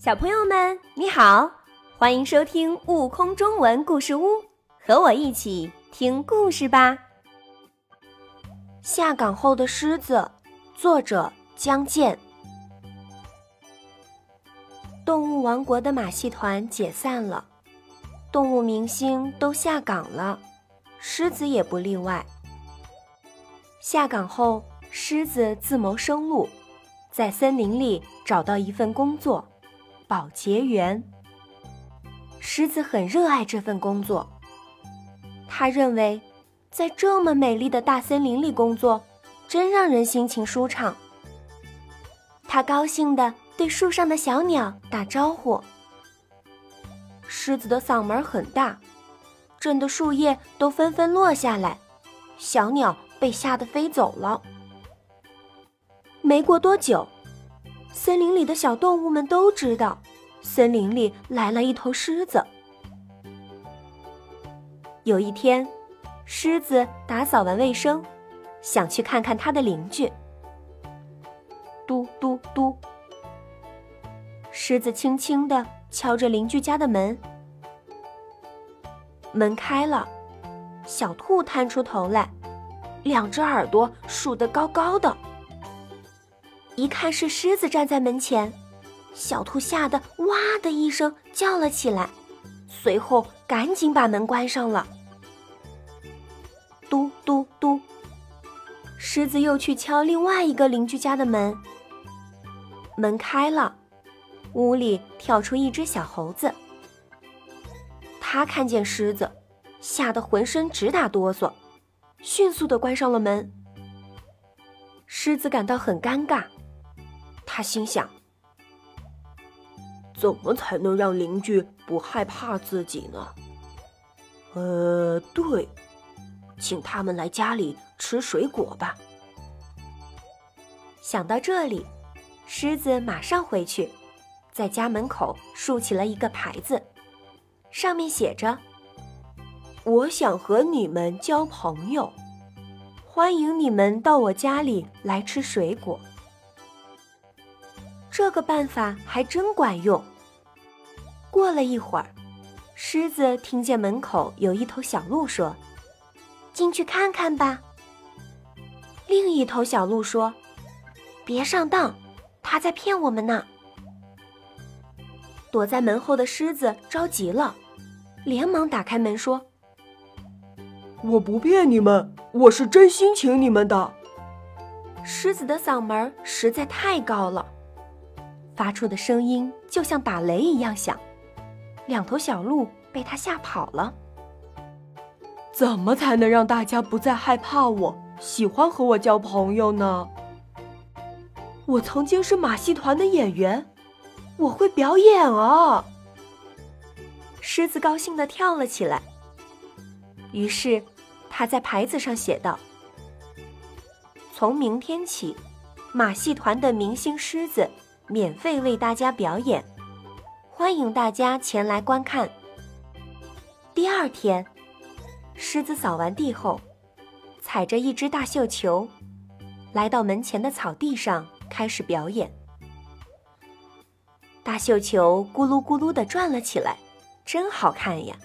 小朋友们，你好，欢迎收听《悟空中文故事屋》，和我一起听故事吧。下岗后的狮子，作者江健。动物王国的马戏团解散了，动物明星都下岗了，狮子也不例外。下岗后，狮子自谋生路，在森林里找到一份工作。保洁员。狮子很热爱这份工作。他认为，在这么美丽的大森林里工作，真让人心情舒畅。他高兴地对树上的小鸟打招呼。狮子的嗓门很大，震得树叶都纷纷落下来，小鸟被吓得飞走了。没过多久。森林里的小动物们都知道，森林里来了一头狮子。有一天，狮子打扫完卫生，想去看看他的邻居。嘟嘟嘟，狮子轻轻地敲着邻居家的门，门开了，小兔探出头来，两只耳朵竖得高高的。一看是狮子站在门前，小兔吓得哇的一声叫了起来，随后赶紧把门关上了。嘟嘟嘟，狮子又去敲另外一个邻居家的门，门开了，屋里跳出一只小猴子。他看见狮子，吓得浑身直打哆嗦，迅速的关上了门。狮子感到很尴尬。他心想：“怎么才能让邻居不害怕自己呢？”呃，对，请他们来家里吃水果吧。想到这里，狮子马上回去，在家门口竖起了一个牌子，上面写着：“我想和你们交朋友，欢迎你们到我家里来吃水果。”这个办法还真管用。过了一会儿，狮子听见门口有一头小鹿说：“进去看看吧。”另一头小鹿说：“别上当，他在骗我们呢。”躲在门后的狮子着急了，连忙打开门说：“我不骗你们，我是真心请你们的。”狮子的嗓门实在太高了。发出的声音就像打雷一样响，两头小鹿被他吓跑了。怎么才能让大家不再害怕我，喜欢和我交朋友呢？我曾经是马戏团的演员，我会表演啊！狮子高兴地跳了起来。于是，他在牌子上写道：“从明天起，马戏团的明星狮子。”免费为大家表演，欢迎大家前来观看。第二天，狮子扫完地后，踩着一只大绣球，来到门前的草地上开始表演。大绣球咕噜咕噜地转了起来，真好看呀！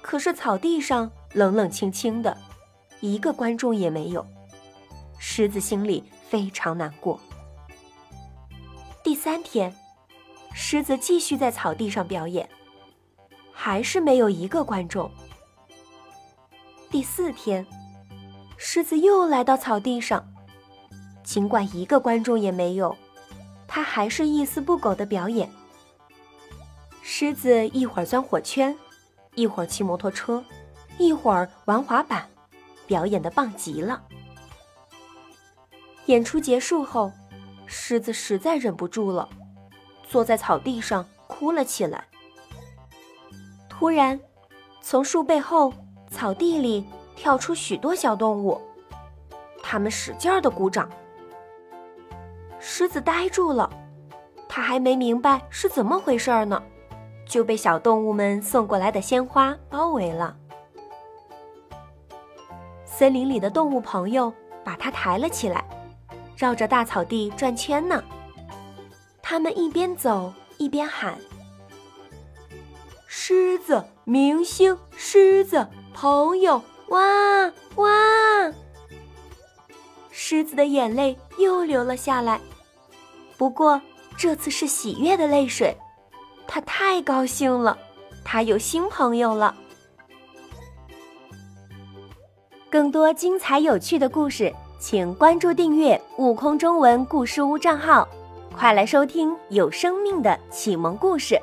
可是草地上冷冷清清的，一个观众也没有，狮子心里非常难过。第三天，狮子继续在草地上表演，还是没有一个观众。第四天，狮子又来到草地上，尽管一个观众也没有，他还是一丝不苟的表演。狮子一会儿钻火圈，一会儿骑摩托车，一会儿玩滑板，表演的棒极了。演出结束后。狮子实在忍不住了，坐在草地上哭了起来。突然，从树背后、草地里跳出许多小动物，它们使劲儿的鼓掌。狮子呆住了，它还没明白是怎么回事呢，就被小动物们送过来的鲜花包围了。森林里的动物朋友把它抬了起来。绕着大草地转圈呢，他们一边走一边喊：“狮子明星，狮子朋友，哇哇！”狮子的眼泪又流了下来，不过这次是喜悦的泪水，他太高兴了，他有新朋友了。更多精彩有趣的故事，请关注订阅“悟空中文故事屋”账号，快来收听有生命的启蒙故事。